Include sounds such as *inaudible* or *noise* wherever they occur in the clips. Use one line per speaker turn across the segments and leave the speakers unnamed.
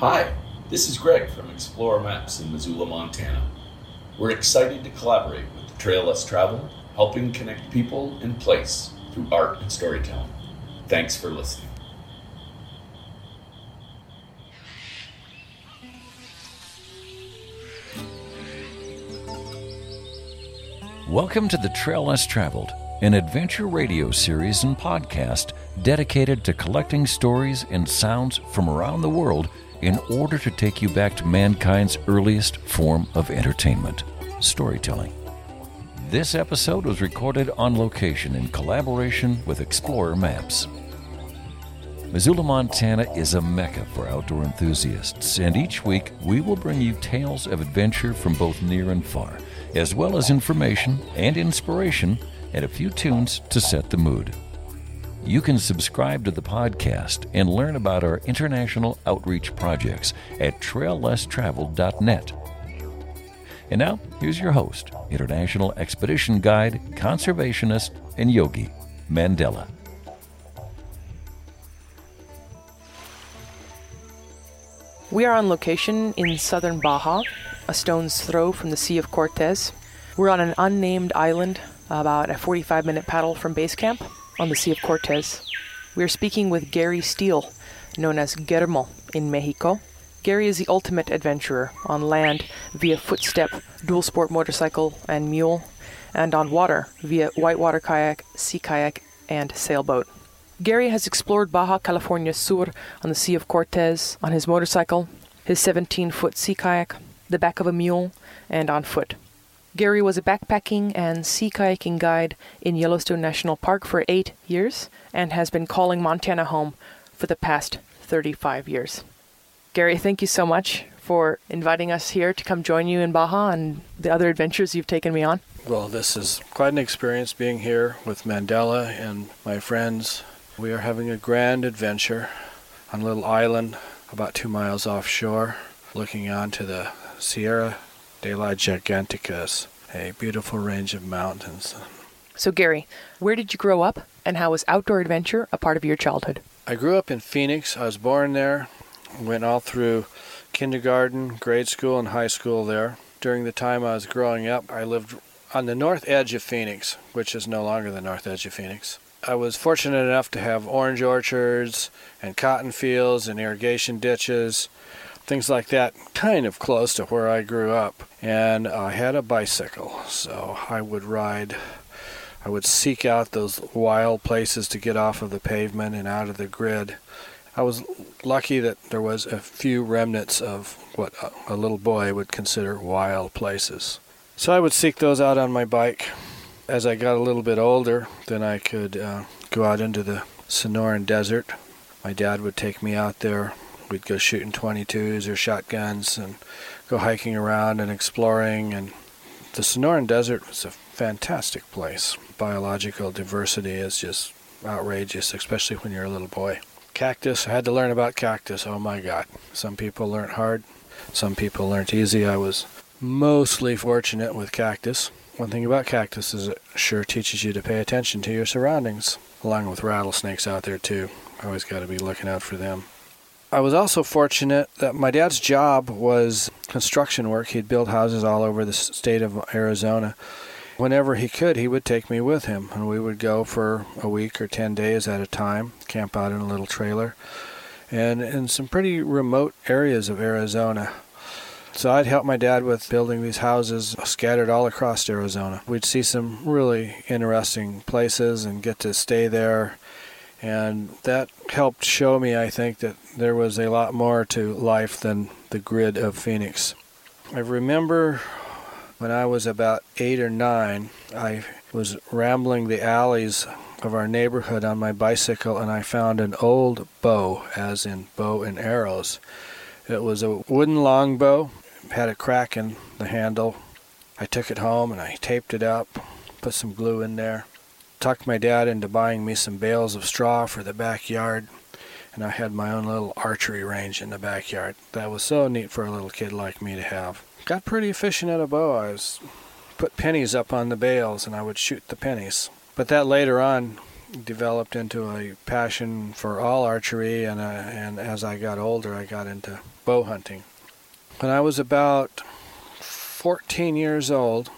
Hi, this is Greg from Xplorer Maps in Missoula, Montana. We're excited to collaborate with the Trail Less helping connect people and place through art and storytelling. Thanks for listening.
Welcome to the Trail Less Traveled, an adventure radio series and podcast dedicated to collecting stories and sounds from around the world in order to take you back to mankind's earliest form of entertainment storytelling. This episode was recorded on location in collaboration with Xplorer Maps. Missoula, Montana is a mecca for outdoor enthusiasts, and each week we will bring you tales of adventure from both near and far, as well as information and inspiration and a few tunes to set the mood. You can subscribe to the podcast and learn about our international outreach projects at traillesstraveled.net. And now, here's your host, international expedition guide, conservationist, and yogi, Mandela.
We are on location in southern Baja, a stone's throw from the Sea of Cortez. We're on an unnamed island, about a 45 minute paddle from base camp on the Sea of Cortez. We are speaking with Gary Steele, known as Guermo in Mexico. Gary is the ultimate adventurer on land via footstep, dual sport motorcycle, and mule, and on water via whitewater kayak, sea kayak, and sailboat. Gary has explored Baja California Sur on the Sea of Cortez on his motorcycle, his 17 foot sea kayak, the back of a mule, and on foot. Gary was a backpacking and sea kayaking guide in Yellowstone National Park for eight years and has been calling Montana home for the past 35 years. Gary, thank you so much for inviting us here to come join you in Baja and the other adventures you've taken me on.
Well, this is quite an experience being here with Mandela and my friends we are having a grand adventure on a little island about two miles offshore, looking onto the Sierra de la Giganticas, a beautiful range of mountains.
So, Gary, where did you grow up, and how was outdoor adventure a part of your childhood?
I grew up in Phoenix. I was born there, went all through kindergarten, grade school, and high school there. During the time I was growing up, I lived on the north edge of Phoenix, which is no longer the north edge of Phoenix. I was fortunate enough to have orange orchards and cotton fields and irrigation ditches, things like that, kind of close to where I grew up. And I had a bicycle, so I would ride. I would seek out those wild places to get off of the pavement and out of the grid. I was lucky that there was a few remnants of what a little boy would consider wild places. So I would seek those out on my bike as I got a little bit older, then I could uh, go out into the Sonoran Desert. My dad would take me out there. We'd go shooting 22s or shotguns and go hiking around and exploring. And the Sonoran Desert was a fantastic place. Biological diversity is just outrageous, especially when you're a little boy. Cactus, I had to learn about cactus. Oh my God. Some people learned hard, some people learned easy. I was mostly fortunate with cactus. One thing about cactus is it sure teaches you to pay attention to your surroundings, along with rattlesnakes out there too. Always got to be looking out for them. I was also fortunate that my dad's job was construction work. He'd build houses all over the state of Arizona. Whenever he could, he would take me with him, and we would go for a week or 10 days at a time, camp out in a little trailer, and in some pretty remote areas of Arizona. So I'd help my dad with building these houses scattered all across Arizona. We'd see some really interesting places and get to stay there. And that helped show me, I think, that there was a lot more to life than the grid of Phoenix. I remember when I was about eight or nine, I was rambling the alleys of our neighborhood on my bicycle and I found an old bow, as in bow and arrows. It was a wooden longbow had a crack in the handle. I took it home and I taped it up, put some glue in there, talked my dad into buying me some bales of straw for the backyard, and I had my own little archery range in the backyard. That was so neat for a little kid like me to have. Got pretty efficient at a bow. I was put pennies up on the bales and I would shoot the pennies. But that later on developed into a passion for all archery, and, uh, and as I got older, I got into bow hunting. When I was about 14 years old,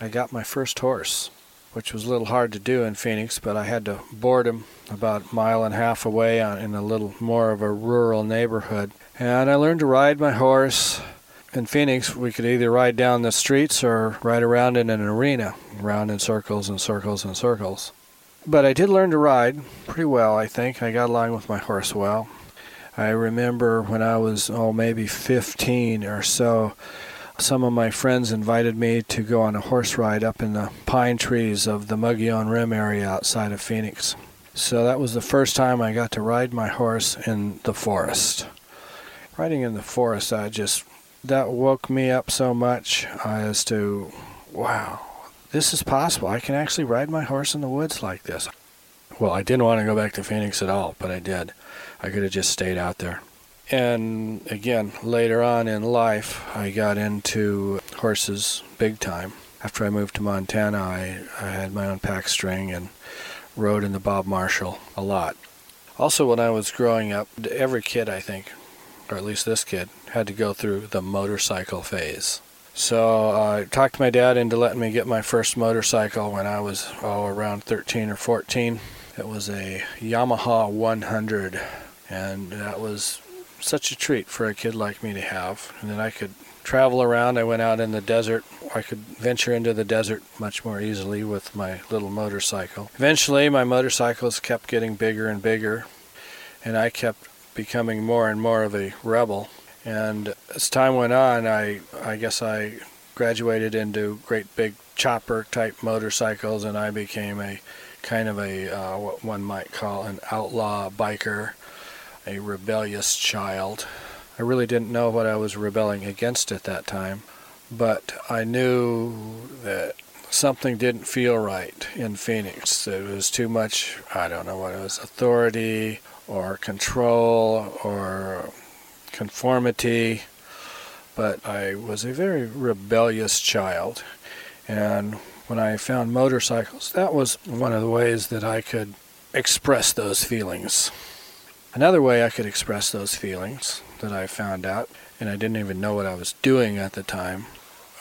I got my first horse, which was a little hard to do in Phoenix, but I had to board him about a mile and a half away in a little more of a rural neighborhood. And I learned to ride my horse. In Phoenix, we could either ride down the streets or ride around in an arena, around in circles and circles and circles. But I did learn to ride pretty well, I think. I got along with my horse well. I remember when I was, oh, maybe 15 or so, some of my friends invited me to go on a horse ride up in the pine trees of the Mogollon Rim area outside of Phoenix. So that was the first time I got to ride my horse in the forest. Riding in the forest, I just, that woke me up so much as to, wow, this is possible. I can actually ride my horse in the woods like this. Well, I didn't want to go back to Phoenix at all, but I did. I could have just stayed out there. And again, later on in life, I got into horses big time. After I moved to Montana, I, I had my own pack string and rode in the Bob Marshall a lot. Also, when I was growing up, every kid, I think, or at least this kid, had to go through the motorcycle phase. So uh, I talked my dad into letting me get my first motorcycle when I was oh, around 13 or 14. It was a Yamaha 100, and that was such a treat for a kid like me to have. And then I could travel around. I went out in the desert. I could venture into the desert much more easily with my little motorcycle. Eventually, my motorcycles kept getting bigger and bigger, and I kept becoming more and more of a rebel. And as time went on, I I guess I graduated into great big chopper type motorcycles, and I became a kind of a uh, what one might call an outlaw biker a rebellious child. I really didn't know what I was rebelling against at that time, but I knew that something didn't feel right in Phoenix. It was too much, I don't know what it was, authority or control or conformity. But I was a very rebellious child. And when I found motorcycles, that was one of the ways that I could express those feelings. Another way I could express those feelings that I found out, and I didn't even know what I was doing at the time,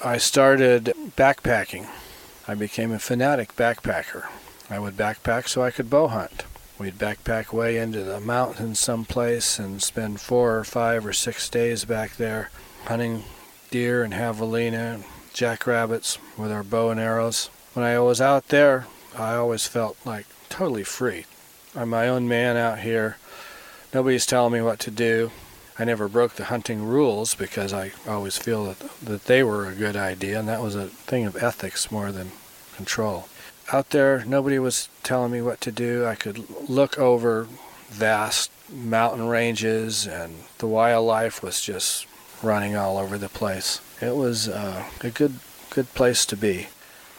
I started backpacking. I became a fanatic backpacker. I would backpack so I could bow hunt. We'd backpack way into the mountains someplace and spend four or five or six days back there hunting deer and javelina and jackrabbits with our bow and arrows. When I was out there, I always felt like totally free. I'm my own man out here nobody's telling me what to do. I never broke the hunting rules because I always feel that, that they were a good idea, and that was a thing of ethics more than control. Out there, nobody was telling me what to do. I could look over vast mountain ranges, and the wildlife was just running all over the place. It was uh, a good, good place to be.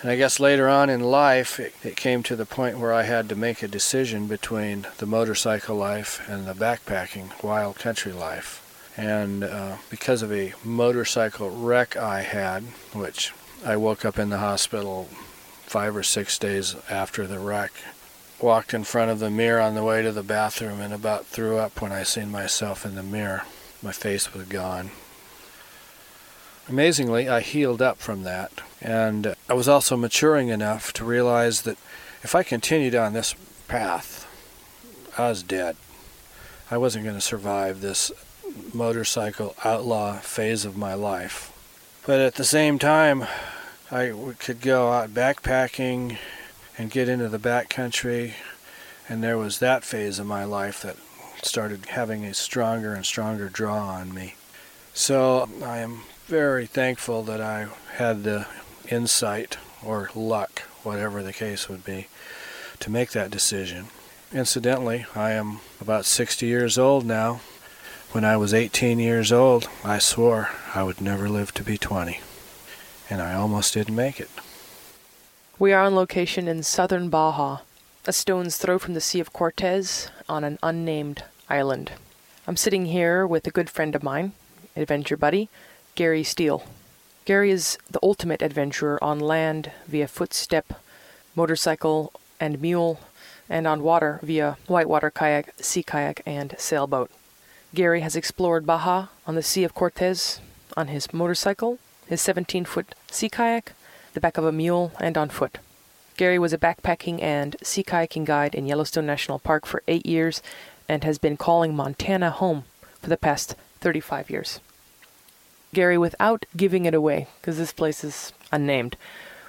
And I guess later on in life, it, it, came to the point where I had to make a decision between the motorcycle life and the backpacking wild country life. And uh, because of a motorcycle wreck I had, which I woke up in the hospital five or six days after the wreck, walked in front of the mirror on the way to the bathroom, and about threw up when I seen myself in the mirror. My face was gone. Amazingly, I healed up from that, and I was also maturing enough to realize that if I continued on this path, I was dead. I wasn't going to survive this motorcycle outlaw phase of my life. But at the same time, I could go out backpacking and get into the backcountry, and there was that phase of my life that started having a stronger and stronger draw on me. So I am very thankful that I had the insight or luck, whatever the case would be, to make that decision. Incidentally, I am about 60 years old now. When I was 18 years old, I swore I would never live to be 20, and I almost didn't make it.
We are on location in southern Baja, a stone's throw from the Sea of Cortez on an unnamed island. I'm sitting here with a good friend of mine, adventure buddy, Gary Steele. Gary is the ultimate adventurer on land via footstep, motorcycle, and mule, and on water via whitewater kayak, sea kayak, and sailboat. Gary has explored Baja on the Sea of Cortez on his motorcycle, his 17 foot sea kayak, the back of a mule, and on foot. Gary was a backpacking and sea kayaking guide in Yellowstone National Park for eight years and has been calling Montana home for the past 35 years. Gary, without giving it away, because this place is unnamed,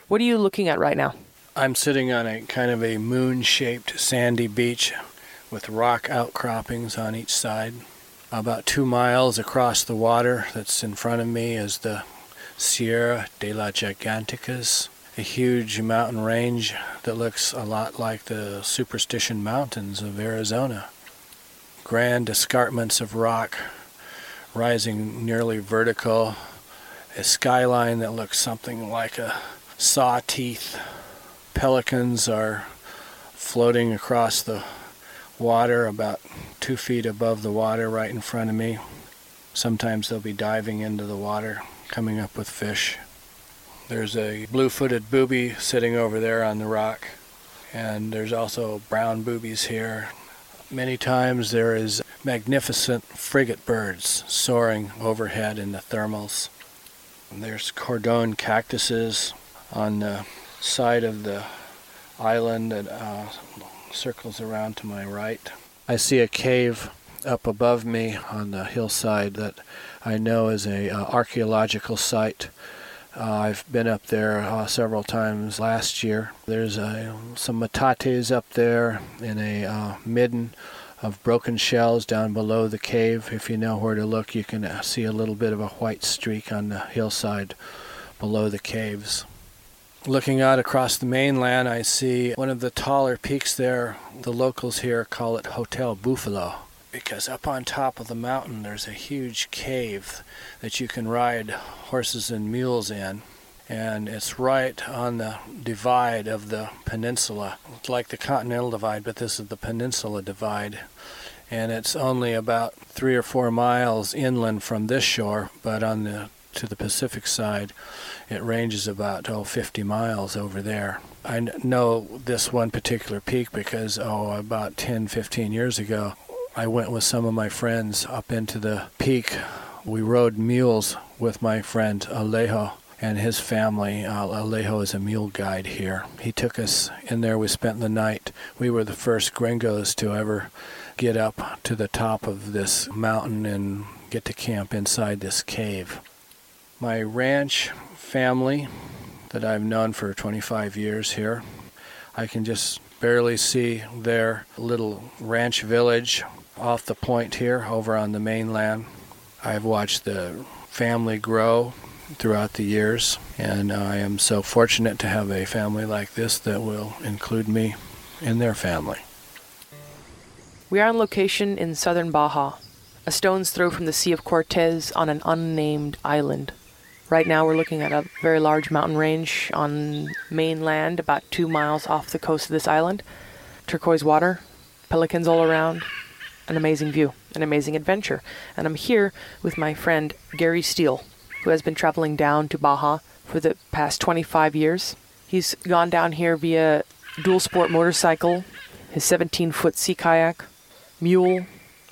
what are you looking at right now?
I'm sitting on a kind of a moon shaped sandy beach with rock outcroppings on each side. About two miles across the water that's in front of me is the Sierra de la Giganticas, a huge mountain range that looks a lot like the Superstition Mountains of Arizona. Grand escarpments of rock rising nearly vertical, a skyline that looks something like a saw teeth. Pelicans are floating across the water about two feet above the water right in front of me. Sometimes they'll be diving into the water, coming up with fish. There's a blue footed booby sitting over there on the rock, and there's also brown boobies here. Many times there is magnificent frigate birds soaring overhead in the thermals. And there's cardón cactuses on the side of the island that uh, circles around to my right. I see a cave up above me on the hillside that I know is a uh, archaeological site. Uh, I've been up there uh, several times last year. There's some metates up there in a uh, midden of broken shells down below the cave. If you know where to look, you can see a little bit of a white streak on the hillside below the caves. Looking out across the mainland, I see one of the taller peaks there. The locals here call it Hotel Buffalo because up on top of the mountain there's a huge cave that you can ride horses and mules in. And it's right on the divide of the peninsula. It's like the continental divide, but this is the peninsula divide. And it's only about three or four miles inland from this shore, but on the to the Pacific side, it ranges about oh 50 miles over there. I know this one particular peak because oh about 10 15 years ago I went with some of my friends up into the peak. We rode mules with my friend Alejo and his family. Uh, Alejo is a mule guide here. He took us in there. We spent the night. We were the first gringos to ever get up to the top of this mountain and get to camp inside this cave. My ranch family that I've known for 25 years here, I can just barely see their little ranch village off the point here over on the mainland. I've watched the family grow throughout the years, and I am so fortunate to have a family like this that will include me in their family.
We are on location in southern Baja, a stone's throw from the Sea of Cortez on an unnamed island. Right now, we're looking at a very large mountain range on mainland, about two miles off the coast of this island. Turquoise water, pelicans all around, an amazing view, an amazing adventure. And I'm here with my friend Gary Steele, who has been traveling down to Baja for the past 25 years. He's gone down here via dual sport motorcycle, his 17 foot sea kayak, mule,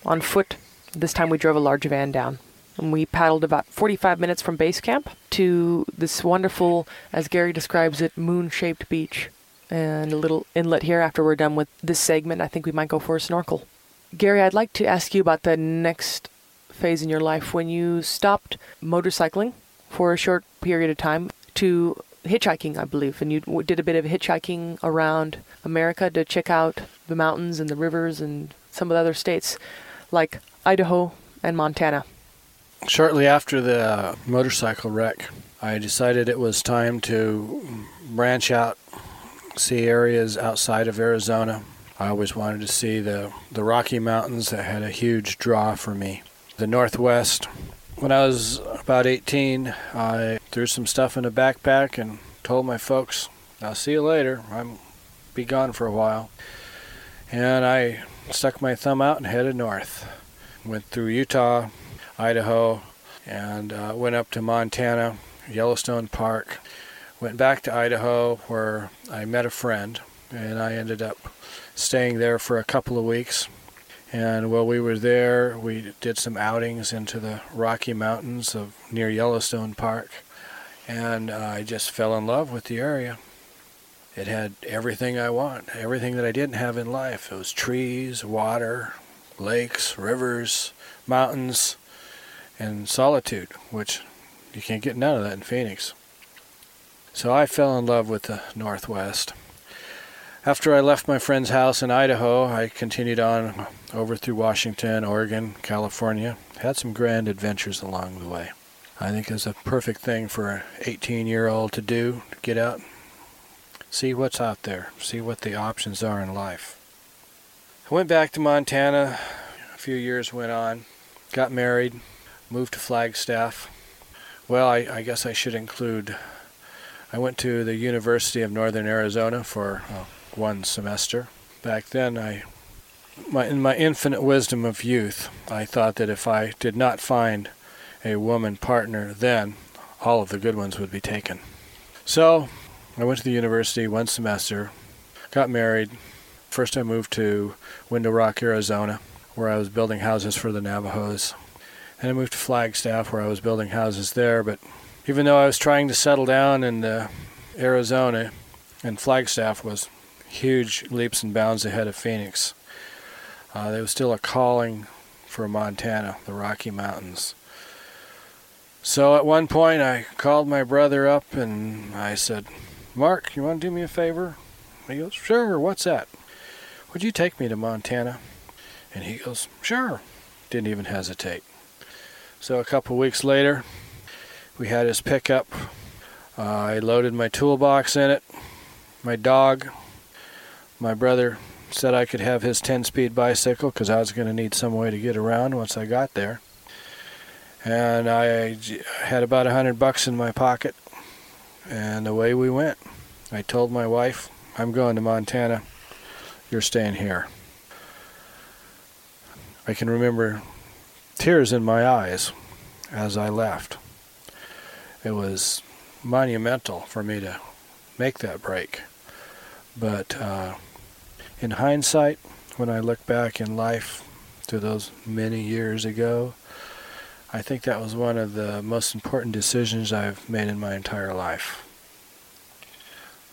on foot. This time we drove a large van down. And we paddled about 45 minutes from base camp to this wonderful, as Gary describes it, moon shaped beach. And a little inlet here after we're done with this segment. I think we might go for a snorkel. Gary, I'd like to ask you about the next phase in your life when you stopped motorcycling for a short period of time to hitchhiking, I believe, and you did a bit of hitchhiking around America to check out the mountains and the rivers and some of the other states like Idaho and Montana.
Shortly after the motorcycle wreck, I decided it was time to branch out, see areas outside of Arizona. I always wanted to see the, the Rocky Mountains that had a huge draw for me. The Northwest. When I was about 18, I threw some stuff in a backpack and told my folks, I'll see you later. I'm be gone for a while. And I stuck my thumb out and headed north. Went through Utah, Idaho, and uh, went up to Montana, Yellowstone Park. Went back to Idaho where I met a friend and I ended up staying there for a couple of weeks. And while we were there, we did some outings into the Rocky Mountains of near Yellowstone Park, and uh, I just fell in love with the area. It had everything I want, everything that I didn't have in life. It was trees, water, lakes, rivers, mountains, and solitude, which you can't get none of that in Phoenix. So I fell in love with the Northwest. After I left my friend's house in Idaho, I continued on over through Washington, Oregon, California. Had some grand adventures along the way. I think it's a perfect thing for an 18 year old to do to get out, see what's out there, see what the options are in life. I went back to Montana, a few years went on, got married, moved to Flagstaff. Well, I, I guess I should include I went to the University of Northern Arizona for uh, one semester. Back then, I, my, in my infinite wisdom of youth, I thought that if I did not find a woman partner then, all of the good ones would be taken. So, I went to the university one semester, got married. First, I moved to Window Rock, Arizona, where I was building houses for the Navajos. And I moved to Flagstaff, where I was building houses there, but even though I was trying to settle down in Arizona, and Flagstaff was huge leaps and bounds ahead of Phoenix, uh, there was still a calling for Montana, the Rocky Mountains. So at one point, I called my brother up and I said, Mark, you want to do me a favor? He goes, Sure, what's that? Would you take me to Montana? And he goes, Sure. Didn't even hesitate. So a couple weeks later, we had his pickup. Uh, I loaded my toolbox in it, my dog. My brother said I could have his 10 speed bicycle because I was going to need some way to get around once I got there. And I had about a hundred bucks in my pocket, and away we went. I told my wife, I'm going to Montana. You're staying here. I can remember tears in my eyes as I left it was monumental for me to make that break. But uh, in hindsight, when I look back in life to those many years ago, I think that was one of the most important decisions I've made in my entire life.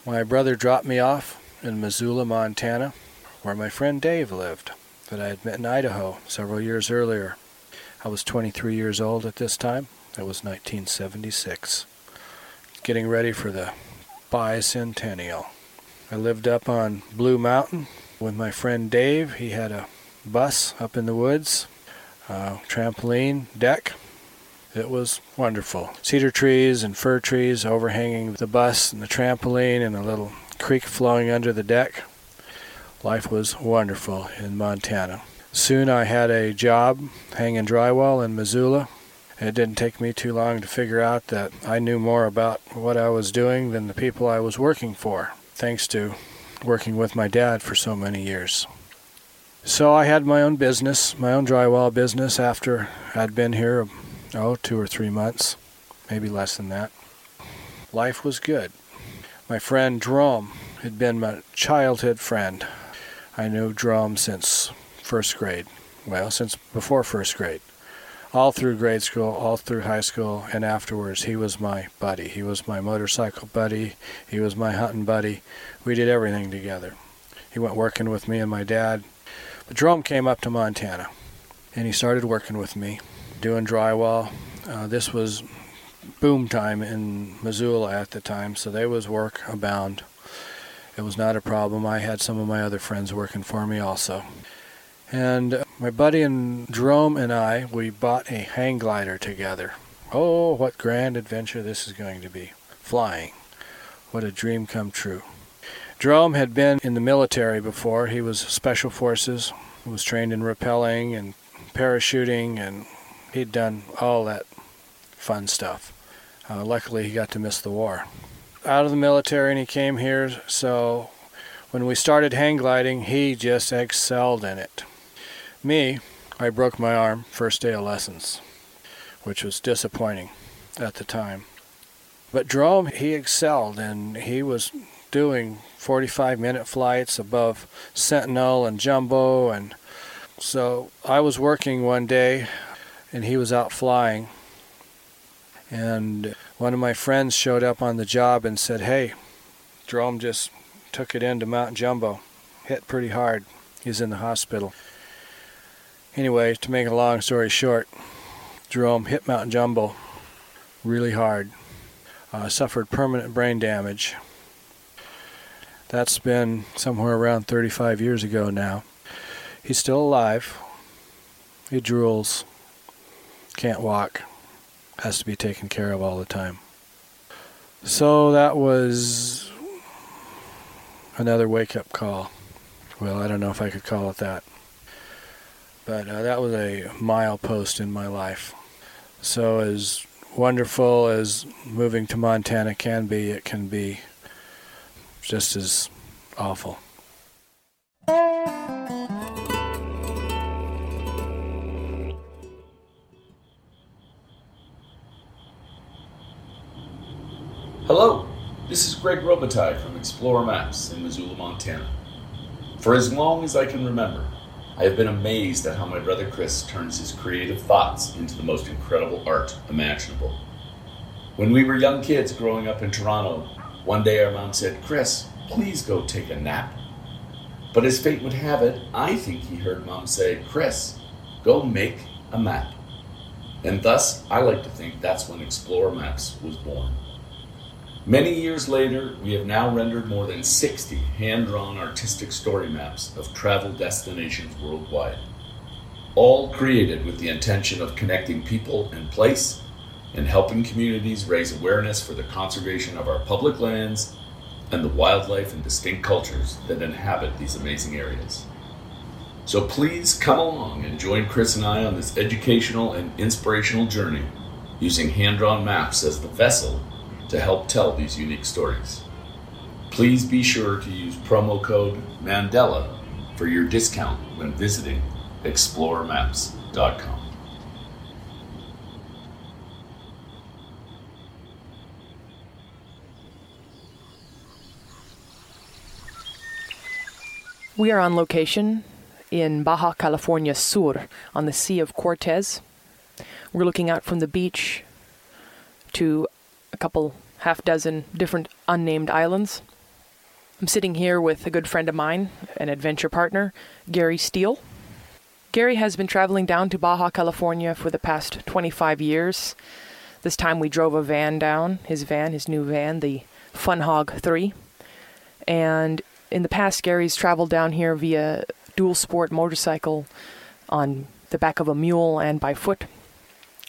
My brother dropped me off in Missoula, Montana, where my friend Dave lived, that I had met in Idaho several years earlier. I was 23 years old at this time. That was 1976. Getting ready for the bicentennial. I lived up on Blue Mountain with my friend Dave. He had a bus up in the woods, trampoline deck. It was wonderful. Cedar trees and fir trees overhanging the bus and the trampoline, and a little creek flowing under the deck. Life was wonderful in Montana. Soon I had a job hanging drywall in Missoula it didn't take me too long to figure out that I knew more about what I was doing than the people I was working for, thanks to working with my dad for so many years. So I had my own business, my own drywall business after I'd been here, oh, two or three months, maybe less than that. Life was good. My friend Drom had been my childhood friend. I knew Drom since first grade. Well, since before first grade all through grade school, all through high school, and afterwards. He was my buddy. He was my motorcycle buddy. He was my hunting buddy. We did everything together. He went working with me and my dad. But Jerome came up to Montana, and he started working with me, doing drywall. Uh, this was boom time in Missoula at the time, so there was work abound. It was not a problem. I had some of my other friends working for me also. And my buddy and Jerome and I, we bought a hang glider together. Oh, what grand adventure this is going to be. Flying. What a dream come true. Jerome had been in the military before. He was special forces, he was trained in rappelling and parachuting, and he'd done all that fun stuff. Uh, luckily, he got to miss the war. Out of the military, and he came here, so when we started hang gliding, he just excelled in it. Me, I broke my arm first day of lessons, which was disappointing at the time. But Jerome, he excelled and he was doing 45 minute flights above Sentinel and Jumbo. And so I was working one day and he was out flying. And one of my friends showed up on the job and said, Hey, Jerome just took it into Mount Jumbo. Hit pretty hard. He's in the hospital. Anyway, to make a long story short, Jerome hit Mount Jumbo really hard. Uh, suffered permanent brain damage. That's been somewhere around 35 years ago now. He's still alive. He drools. Can't walk. Has to be taken care of all the time. So that was another wake up call. Well, I don't know if I could call it that. But uh, that was a milepost in my life. So, as wonderful as moving to Montana can be, it can be just as awful.
Hello, this is Greg Robitaille from Xplorer Maps in Missoula, Montana. For as long as I can remember, I have been amazed at how my brother Chris turns his creative thoughts into the most incredible art imaginable. When we were young kids growing up in Toronto, one day our mom said, Chris, please go take a nap. But as fate would have it, I think he heard mom say, Chris, go make a map. And thus, I like to think that's when Xplorer Maps was born. Many years later, we have now rendered more than 60 hand drawn artistic story maps of travel destinations worldwide, all created with the intention of connecting people and place and helping communities raise awareness for the conservation of our public lands and the wildlife and distinct cultures that inhabit these amazing areas. So please come along and join Chris and I on this educational and inspirational journey using hand drawn maps as the vessel to help tell these unique stories. Please be sure to use promo code MANDELA for your discount when visiting xplorermaps.com.
We are on location in Baja California Sur on the Sea of Cortez. We're looking out from the beach to a couple half dozen different unnamed islands. I'm sitting here with a good friend of mine, an adventure partner, Gary Steele. Gary has been traveling down to Baja California for the past 25 years. This time we drove a van down, his van, his new van, the Fun Hog 3. And in the past, Gary's traveled down here via dual sport motorcycle on the back of a mule and by foot,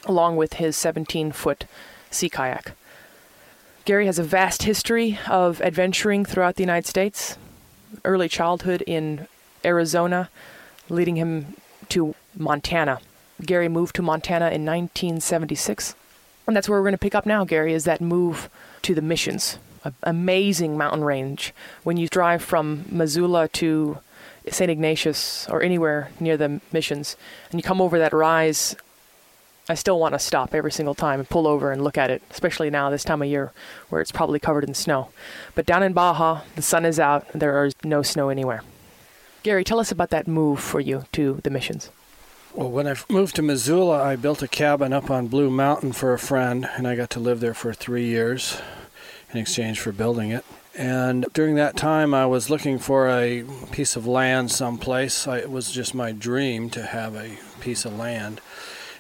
along with his 17 foot sea kayak. Gary has a vast history of adventuring throughout the United States, early childhood in Arizona, leading him to Montana. Gary moved to Montana in 1976. And that's where we're going to pick up now, Gary, is that move to the missions. Amazing mountain range. When you drive from Missoula to St. Ignatius or anywhere near the missions, and you come over that rise I still want to stop every single time and pull over and look at it, especially now this time of year where it's probably covered in snow. But down in Baja, the sun is out, and there is no snow anywhere. Gary, tell us about that move for you to the missions.
Well, when I moved to Missoula, I built a cabin up on Blue Mountain for a friend, and I got to live there for three years in exchange for building it. And during that time, I was looking for a piece of land someplace. I, it was just my dream to have a piece of land.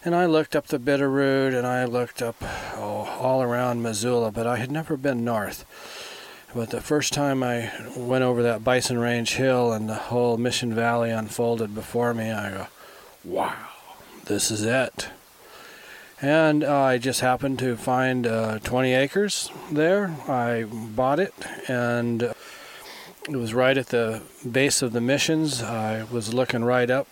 And I looked up the Bitterroot and I looked up oh, all around Missoula, but I had never been north. But the first time I went over that Bison Range hill and the whole Mission Valley unfolded before me, I go, wow, this is it. And uh, I just happened to find uh, 20 acres there. I bought it and it was right at the base of the missions. I was looking right up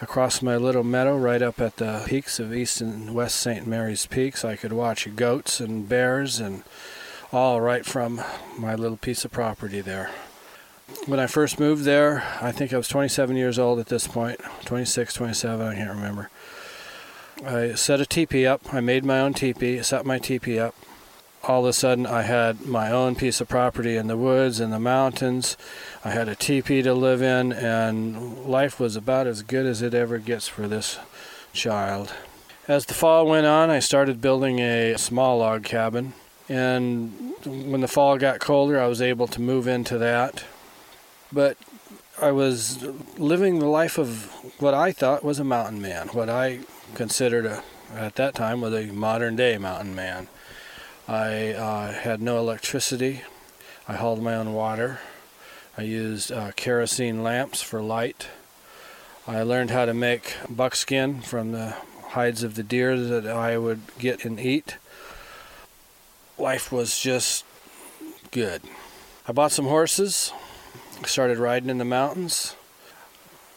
across my little meadow, right up at the peaks of East and West St. Mary's Peaks. I could watch goats and bears and all right from my little piece of property there. When I first moved there, I think I was 27 years old at this point 26, 27, I can't remember. I set a teepee up. I made my own teepee, set my teepee up, all of a sudden I had my own piece of property in the woods in the mountains. I had a teepee to live in, and life was about as good as it ever gets for this child. As the fall went on, I started building a small log cabin, and when the fall got colder, I was able to move into that. But I was living the life of what I thought was a mountain man, what I considered a, at that time was a modern day mountain man. I uh, had no electricity. I hauled my own water. I used uh, kerosene lamps for light. I learned how to make buckskin from the hides of the deer that I would get and eat. Life was just good. I bought some horses, started riding in the mountains.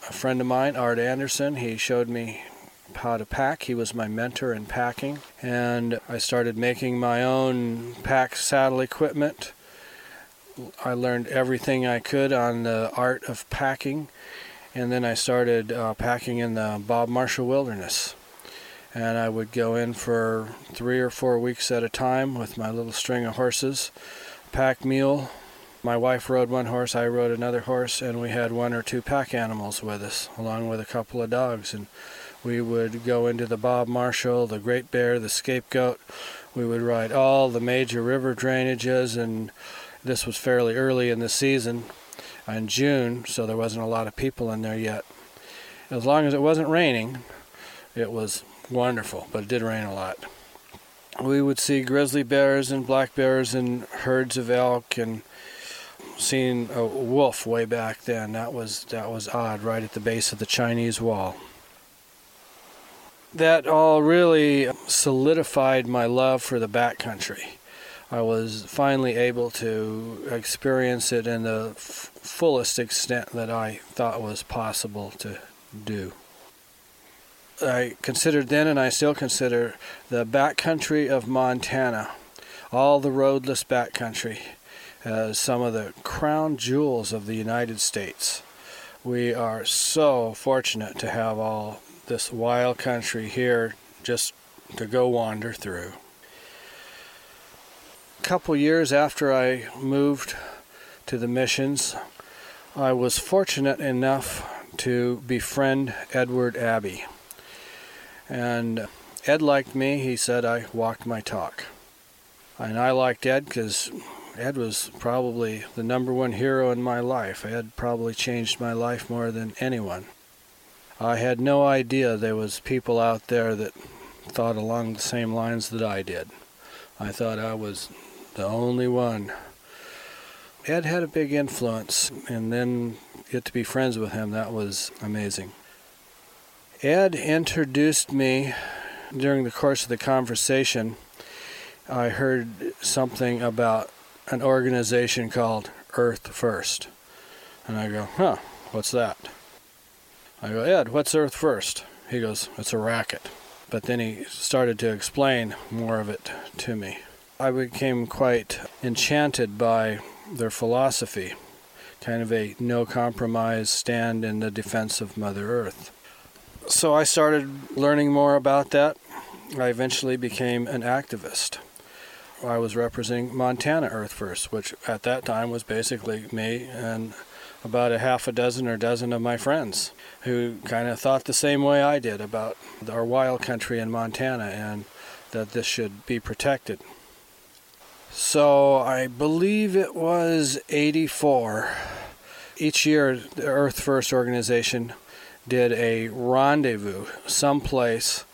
A friend of mine, Art Anderson, he showed me how to pack. He was my mentor in packing. And I started making my own pack saddle equipment. I learned everything I could on the art of packing. And then I started uh, packing in the Bob Marshall Wilderness. And I would go in for three or four weeks at a time with my little string of horses, pack mule. My wife rode one horse, I rode another horse, and we had one or two pack animals with us, along with a couple of dogs. And we would go into the Bob Marshall, the Great Bear, the Scapegoat. We would ride all the major river drainages, and this was fairly early in the season in June, so there wasn't a lot of people in there yet. As long as it wasn't raining, it was wonderful, but it did rain a lot. We would see grizzly bears and black bears and herds of elk and seen a wolf way back then. That was that was odd right at the base of the Chinese wall that all really solidified my love for the backcountry. I was finally able to experience it in the f- fullest extent that I thought was possible to do. I considered then, and I still consider, the backcountry of Montana, all the roadless backcountry, as some of the crown jewels of the United States. We are so fortunate to have all this wild country here just to go wander through. A couple years after I moved to the missions, I was fortunate enough to befriend Edward Abbey. And Ed liked me. He said I walked my talk. And I liked Ed because Ed was probably the number one hero in my life. Ed probably changed my life more than anyone. I had no idea there was people out there that thought along the same lines that I did. I thought I was the only one. Ed had a big influence, and then get to be friends with him, that was amazing. Ed introduced me during the course of the conversation. I heard something about an organization called Earth First. And I go, huh, what's that? I go, Ed, what's Earth First? He goes, it's a racket. But then he started to explain more of it to me. I became quite enchanted by their philosophy, kind of a no compromise stand in the defense of Mother Earth. So I started learning more about that. I eventually became an activist. I was representing Montana Earth First, which at that time was basically me and about a half a dozen or dozen of my friends who kind of thought the same way I did about our wild country in Montana and that this should be protected. So I believe it was 84. Each year, the Earth First organization did a rendezvous someplace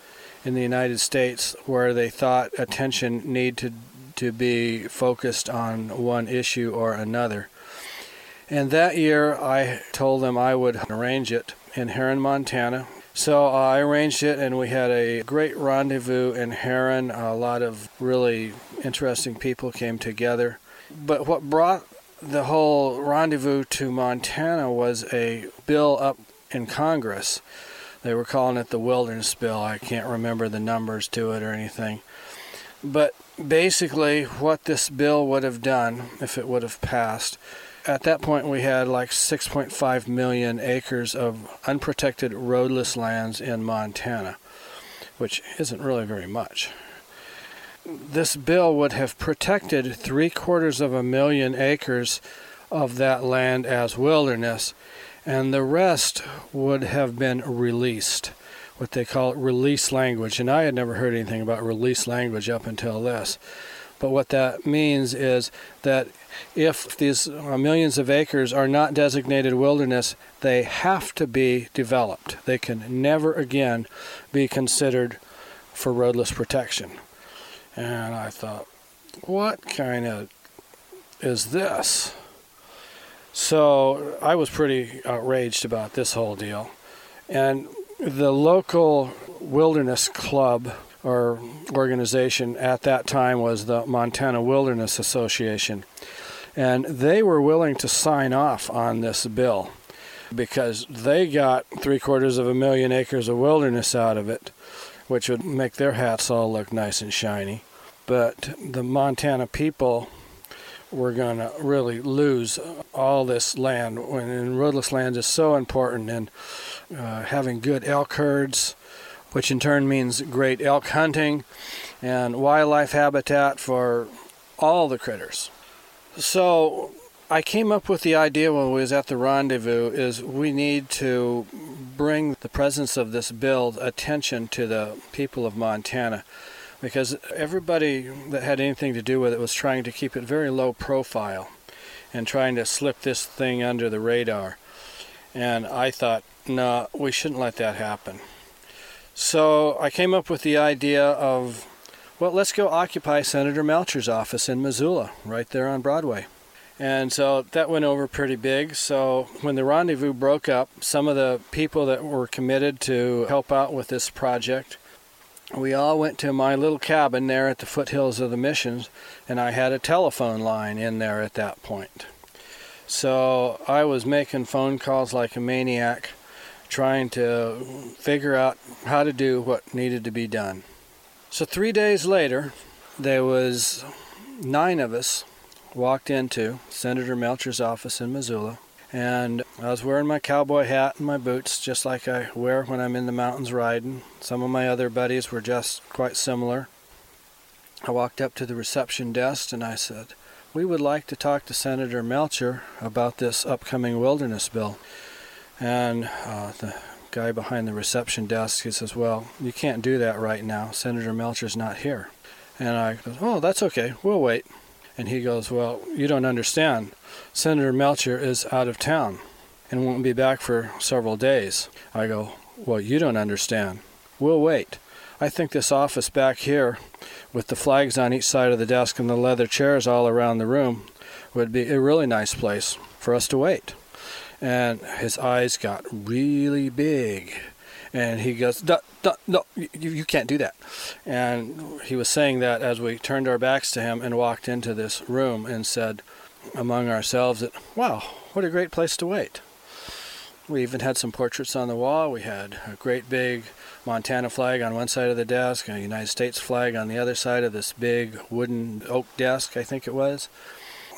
in the United States where they thought attention needed to be focused on one issue or another. And that year, I told them I would arrange it in Heron, Montana. So uh, I arranged it, and we had a great rendezvous in Heron. A lot of really interesting people came together. But what brought the whole rendezvous to Montana was a bill up in Congress. They were calling it the Wilderness Bill. I can't remember the numbers to it or anything. But basically, what this bill would have done if it would have passed at that point we had like 6.5 million acres of unprotected roadless lands in Montana, which isn't really very much. this bill would have protected three quarters of a million acres of that land as wilderness, and the rest would have been released, what they call release language. And I had never heard anything about release language up until this. But what that means is that if these uh, millions of acres are not designated wilderness, they have to be developed. They can never again be considered for roadless protection. And I thought, what kind of is this? So I was pretty outraged about this whole deal. And the local wilderness club or organization at that time was the Montana Wilderness Association. And they were willing to sign off on this bill because they got three quarters of a million acres of wilderness out of it, which would make their hats all look nice and shiny. But the Montana people were going to really lose all this land. And roadless land is so important, and uh, having good elk herds, which in turn means great elk hunting and wildlife habitat for all the critters. So I came up with the idea when we was at the rendezvous is we need to bring the presence of this bill attention to the people of Montana because everybody that had anything to do with it was trying to keep it very low profile and trying to slip this thing under the radar. And I thought, no, we shouldn't let that happen. So I came up with the idea of, well, let's go occupy Senator Melcher's office in Missoula, right there on Broadway. And so that went over pretty big. So when the rendezvous broke up, some of the people that were committed to help out with this project, we all went to my little cabin there at the foothills of the missions, and I had a telephone line in there at that point. So I was making phone calls like a maniac trying to figure out how to do what needed to be done. So 3 days later, there was 9 of us walked into Senator Melcher's office in Missoula and I was wearing my cowboy hat and my boots just like I wear when I'm in the mountains riding. Some of my other buddies were just quite similar. I walked up to the reception desk and I said, We would like to talk to Senator Melcher about this upcoming wilderness bill. And uh, the guy behind the reception desk he says, "Well, you can't do that right now. Senator Melcher's not here." And I go, "Oh, that's okay. We'll wait." And he goes, "Well, you don't understand. Senator Melcher is out of town and won't be back for several days." I go, "Well, you don't understand. We'll wait. I think this office back here with the flags on each side of the desk and the leather chairs all around the room would be a really nice place for us to wait." And his eyes got really big. And he goes no you, you can't do that. And he was saying that as we turned our backs to him and walked into this room and said among ourselves that wow what a great place to wait. We even had some portraits on the wall. We had a great big montana flag on one side of the desk a united states flag on the other side of this big wooden oak desk i think it was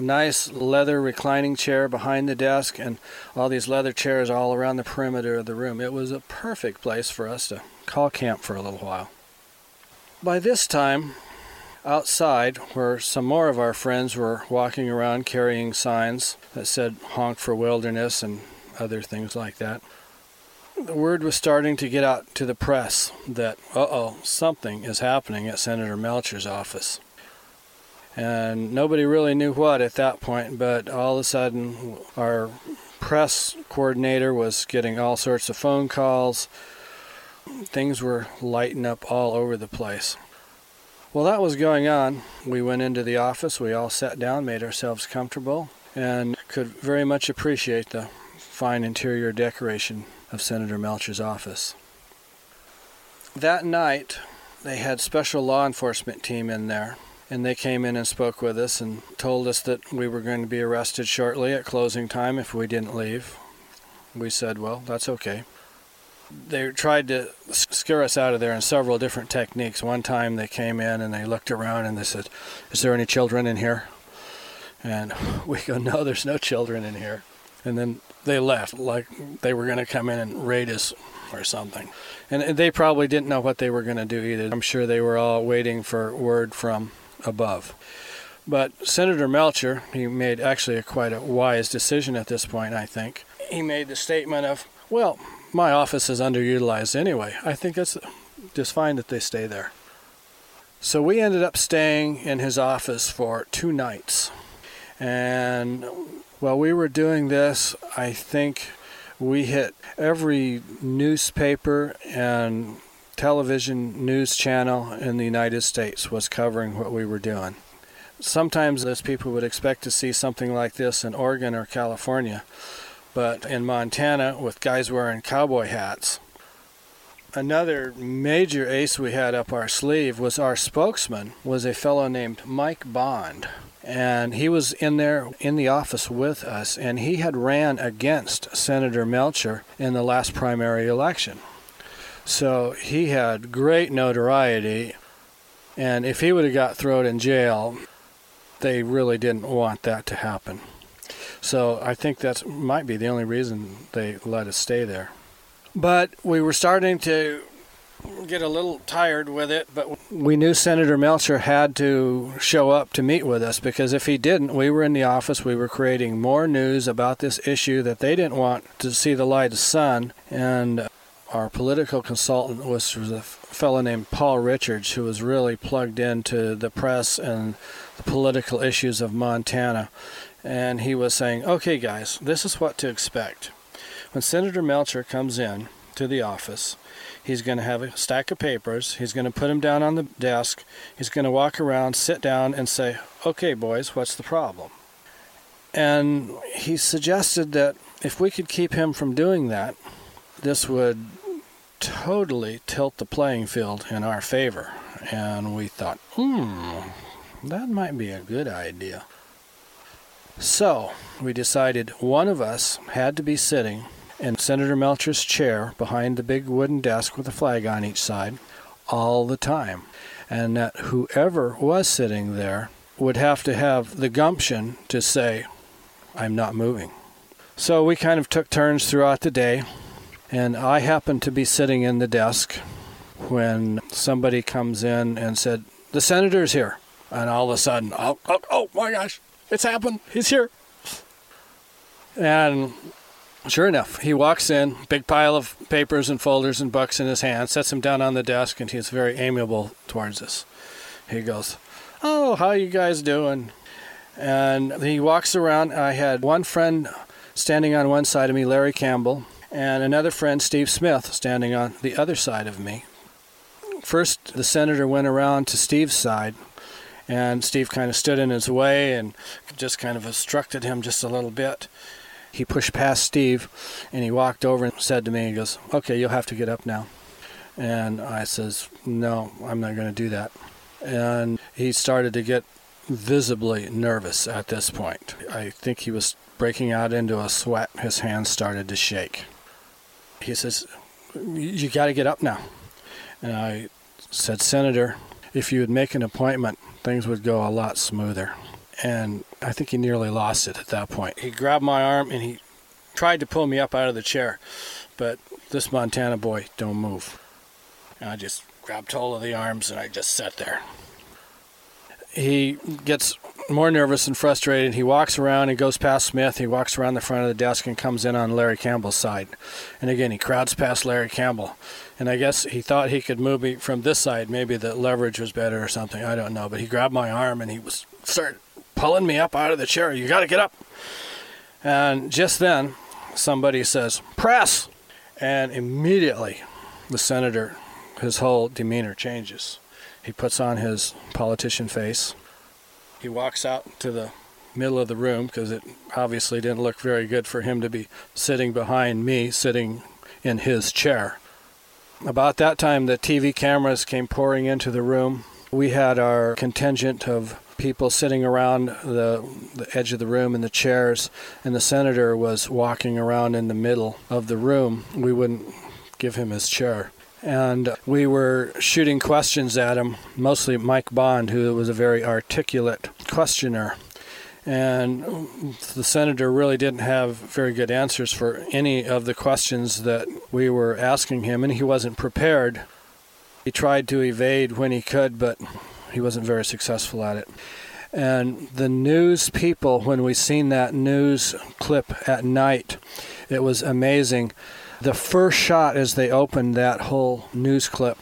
nice leather reclining chair behind the desk and all these leather chairs all around the perimeter of the room. It was a perfect place for us to call camp for a little while. By this time, outside, where some more of our friends were walking around carrying signs that said honk for wilderness and other things like that, the word was starting to get out to the press that, uh oh, something is happening at Senator Melcher's office and nobody really knew what at that point. But all of a sudden, our press coordinator was getting all sorts of phone calls. Things were lighting up all over the place. While that was going on, we went into the office. We all sat down, made ourselves comfortable, and could very much appreciate the fine interior decoration of Senator Melcher's office. That night, they had special law enforcement team in there and they came in and spoke with us and told us that we were going to be arrested shortly at closing time if we didn't leave. We said, well, that's okay. They tried to scare us out of there in several different techniques. One time they came in and they looked around and they said, Is there any children in here? And *laughs* we go, No, there's no children in here. And then they left like they were going to come in and raid us or something. And they probably didn't know what they were going to do either. I'm sure they were all waiting for word from above. But Senator Melcher, he made actually a quite a wise decision at this point, I think. He made the statement of, well, my office is underutilized anyway. I think it's just fine that they stay there. So we ended up staying in his office for two nights. And while we were doing this, I think we hit every newspaper and television news channel in the United States was covering what we were doing. Sometimes those people would expect to see something like this in Oregon or California, but in Montana with guys wearing cowboy hats. Another major ace we had up our sleeve was our spokesman was a fellow named Mike Bond and he was in there in the office with us and he had ran against Senator Melcher in the last primary election. So he had great notoriety and if he would have got thrown in jail, they really didn't want that to happen. So I think that might be the only reason they let us stay there. But we were starting to get a little tired with it, but we knew Senator Melcher had to show up to meet with us because if he didn't, we were in the office, we were creating more news about this issue that they didn't want to see the light of sun. And our political consultant was, a fellow named Paul Richards, who was really plugged into the press and the political issues of Montana. And he was saying, okay, guys, this is what to expect. When Senator Melcher comes in to the office, he's going to have a stack of papers. He's going to put them down on the desk. He's going to walk around, sit down, and say, okay, boys, what's the problem? And he suggested that if we could keep him from doing that, this would totally tilt the playing field in our favor. And we thought, hmm, that might be a good idea. So we decided one of us had to be sitting in Senator Melcher's chair behind the big wooden desk with a flag on each side all the time, and that whoever was sitting there would have to have the gumption to say, I'm not moving. So we kind of took turns throughout the day, and I happened to be sitting in the desk when somebody comes in and said, The senator's here. And all of a sudden, oh, oh, oh my gosh, it's happened. He's here. And sure enough, he walks in, big pile of papers and folders and books in his hand, sets them down on the desk, and he's very amiable towards us. He goes, "Oh, how you guys doing?" And he walks around. I had one friend standing on one side of me, Larry Campbell, and another friend, Steve Smith, standing on the other side of me. First, the senator went around to Steve's side and Steve kind of stood in his way and just kind of obstructed him just a little bit. He pushed past Steve and he walked over and said to me, he goes, Okay, you'll have to get up now. And I says, No, I'm not going to do that. And he started to get visibly nervous at this point. I think he was breaking out into a sweat. His hands started to shake. He says, You got to get up now. And I said, Senator, if you would make an appointment things would go a lot smoother. And I think he nearly lost it at that point. He grabbed my arm and he tried to pull me up out of the chair, but this Montana boy don't move. And I just grabbed hold of the arms and I just sat there. He gets more nervous and frustrated. He walks around and goes past Smith. He walks around the front of the desk and comes in on Larry Campbell's side. And again, he crowds past Larry Campbell. And I guess he thought he could move me from this side. Maybe the leverage was better or something. I don't know. But he grabbed my arm and he was started pulling me up out of the chair. You got to get up. And just then, somebody says, Press! And immediately, the senator, his whole demeanor changes. He puts on his politician face he walks out to the middle of the room because it obviously didn't look very good for him to be sitting behind me, sitting in his chair. About that time, the TV cameras came pouring into the room. We had our contingent of people sitting around the, the edge of the room in the chairs, and the senator was walking around in the middle of the room. We wouldn't give him his chair and we were shooting questions at him, mostly Mike Bond, who was a very articulate questioner. And the senator really didn't have very good answers for any of the questions that we were asking him, and he wasn't prepared. He tried to evade when he could, but he wasn't very successful at it. And the news people, when we seen that news clip at night, it was amazing. The first shot as they opened that whole news clip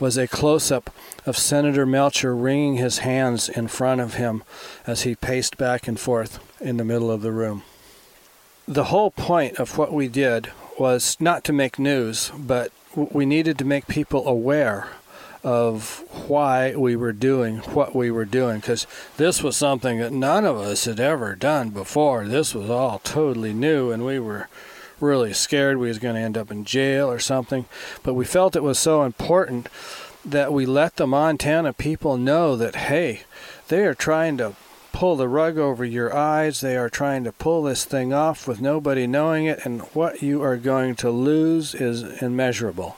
was a close up of Senator Melcher wringing his hands in front of him as he paced back and forth in the middle of the room. The whole point of what we did was not to make news, but we needed to make people aware of why we were doing what we were doing because this was something that none of us had ever done before. This was all totally new, and we were really scared we was going to end up in jail or something. But we felt it was so important that we let the Montana people know that hey, they are trying to pull the rug over your eyes. They are trying to pull this thing off with nobody knowing it, and what you are going to lose is immeasurable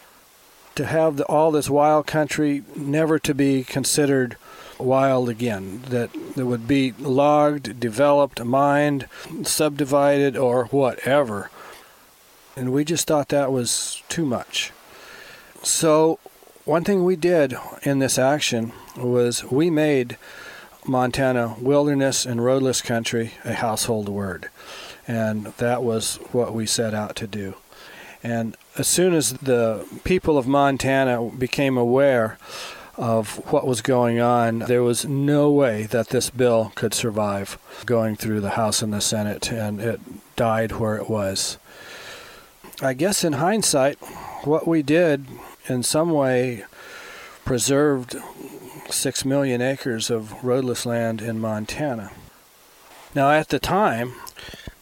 to have the, all this wild country never to be considered wild again, that it would be logged, developed, mined, subdivided, or whatever. And we just thought that was too much. So, one thing we did in this action was we made Montana wilderness and roadless country a household word. And that was what we set out to do. And as soon as the people of Montana became aware of what was going on, there was no way that this bill could survive going through the House and the Senate, and it died where it was. I guess in hindsight, what we did in some way preserved six million acres of roadless land in Montana. Now, at the time,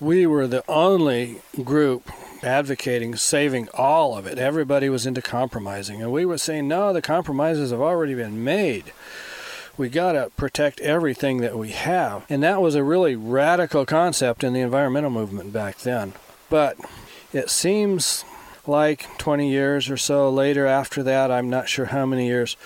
we were the only group advocating saving all of it. Everybody was into compromising. And we were saying, no, the compromises have already been made. We got to protect everything that we have. And that was a really radical concept in the environmental movement back then. But it seems like 20 years or so later after that, I'm not sure how many years,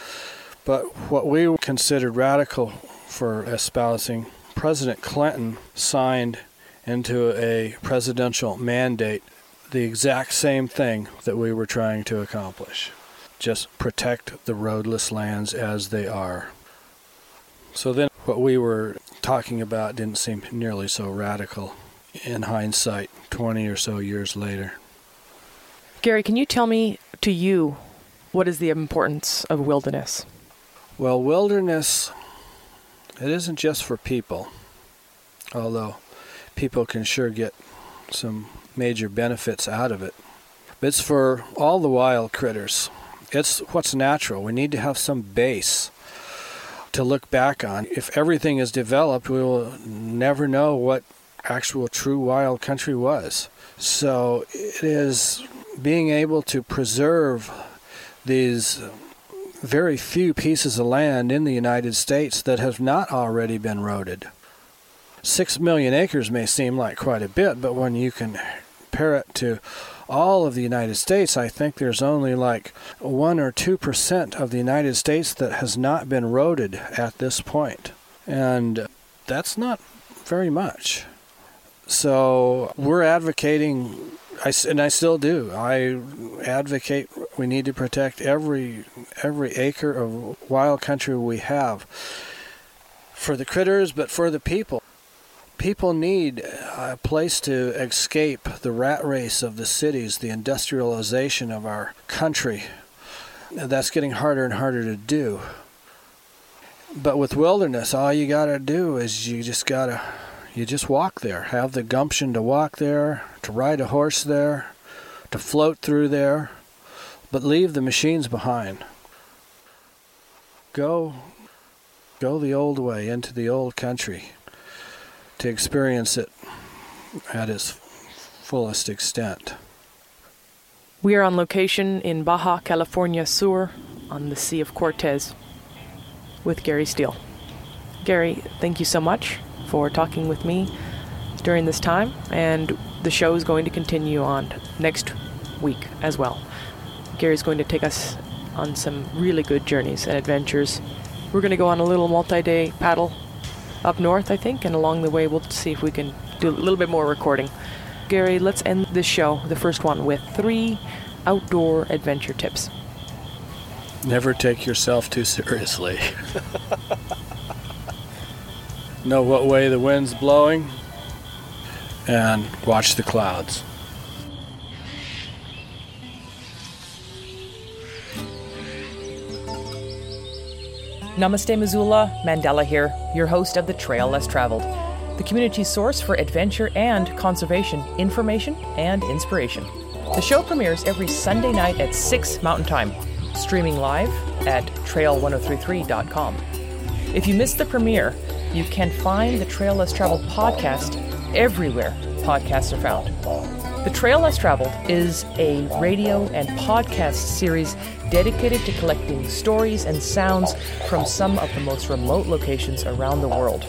but what we considered radical for espousing, President Clinton signed into a presidential mandate the exact same thing that we were trying to accomplish. Just protect the roadless lands as they are. So then, what we were talking about didn't seem nearly so radical in hindsight, 20 or so years later.
Gary, can you tell me to you what is the importance of wilderness?
Well, wilderness, it isn't just for people, although people can sure get some major benefits out of it. It's for all the wild critters. It's what's natural. We need to have some base to look back on. If everything is developed, we will never know what actual true wild country was. So it is being able to preserve these very few pieces of land in the United States that have not already been roaded. Six million acres may seem like quite a bit, but when you can compare it to all of the United States, I think there's only like 1 or 2% of the United States that has not been roaded at this point. And that's not very much. So we're advocating, I, and I still do, I advocate we need to protect every, every acre of wild country we have for the critters, but for the people people need a place to escape the rat race of the cities, the industrialization of our country. That's getting harder and harder to do. But with wilderness, all you got to do is you just got to you just walk there. Have the gumption to walk there, to ride a horse there, to float through there, but leave the machines behind. Go go the old way into the old country to experience it at its fullest extent.
We are on location in Baja California Sur on the Sea of Cortez with Gary Steele. Gary, thank you so much for talking with me during this time, and the show is going to continue on next week as well. Gary's going to take us on some really good journeys and adventures. We're going to go on a little multi day paddle
up north, I think, and along the way we'll see if we can do a little bit more recording. Gary, let's end this show, the first one, with three outdoor adventure tips.
Never take yourself too seriously. *laughs* know what way the wind's blowing and watch the clouds.
Namaste, Missoula. Mandela here, your host of The Trail Less Traveled, the community source for adventure and conservation information and inspiration. The show premieres every Sunday night at 6 Mountain Time, streaming live at trail1033.com. If you missed the premiere, you can find the Trail Less Traveled podcast everywhere podcasts are found. The Trail Less Traveled is a radio and podcast series dedicated to collecting stories and sounds from some of the most remote locations around the world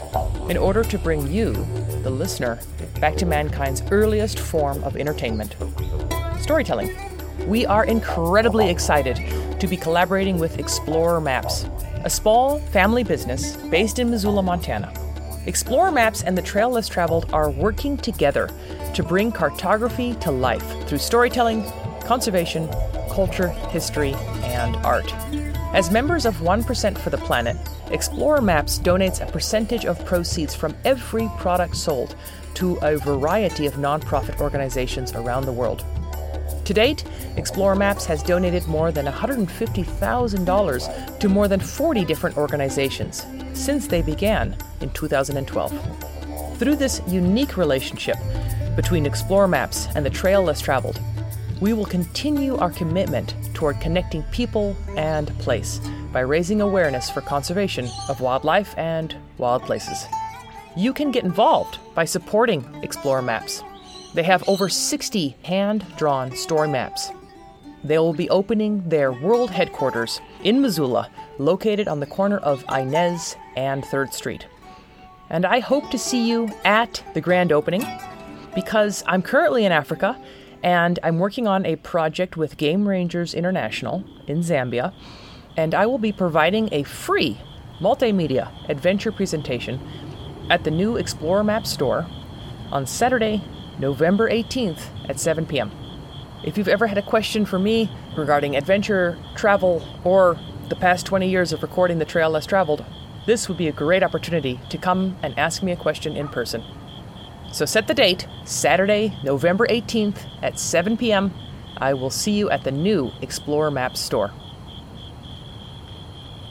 in order to bring you, the listener, back to mankind's earliest form of entertainment storytelling. We are incredibly excited to be collaborating with Xplorer Maps, a small family business based in Missoula, Montana. Xplorer Maps and the Trail Less Traveled are working together to bring cartography to life through storytelling, conservation, culture, history, and art. As members of 1% for the Planet, Xplorer Maps donates a percentage of proceeds from every product sold to a variety of nonprofit organizations around the world. To date, Xplorer Maps has donated more than $150,000 to more than 40 different organizations since they began in 2012. Through this unique relationship, between Xplorer Maps and the Trail Less Traveled, we will continue our commitment toward connecting people and place by raising awareness for conservation of wildlife and wild places. You can get involved by supporting Xplorer Maps. They have over 60 hand drawn story maps. They will be opening their world headquarters in Missoula, located on the corner of Inez and 3rd Street. And I hope to see you at the grand opening because I'm currently in Africa and I'm working on a project with Game Rangers International in Zambia, and I will be providing a free multimedia adventure presentation at the new Xplorer Map store on Saturday, November 18th at 7 p.m. If you've ever had a question for me regarding adventure, travel, or the past 20 years of recording the Trail Less Traveled, this would be a great opportunity to come and ask me a question in person. So set the date, Saturday, November 18th at 7 p.m. I will see you at the new Xplorer Maps store.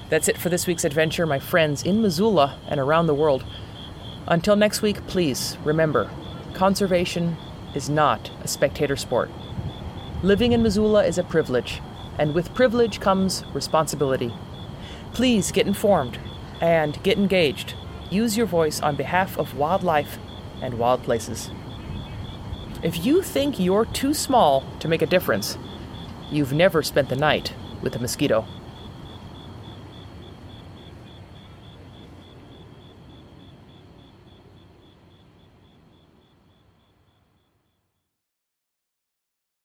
That's it for this week's adventure, my friends in Missoula and around the world. Until next week, please remember conservation is not a spectator sport. Living in Missoula is a privilege, and with privilege comes responsibility. Please get informed and get engaged. Use your voice on behalf of wildlife and wild places. If you think you're too small to make a difference, you've never spent the night with a mosquito.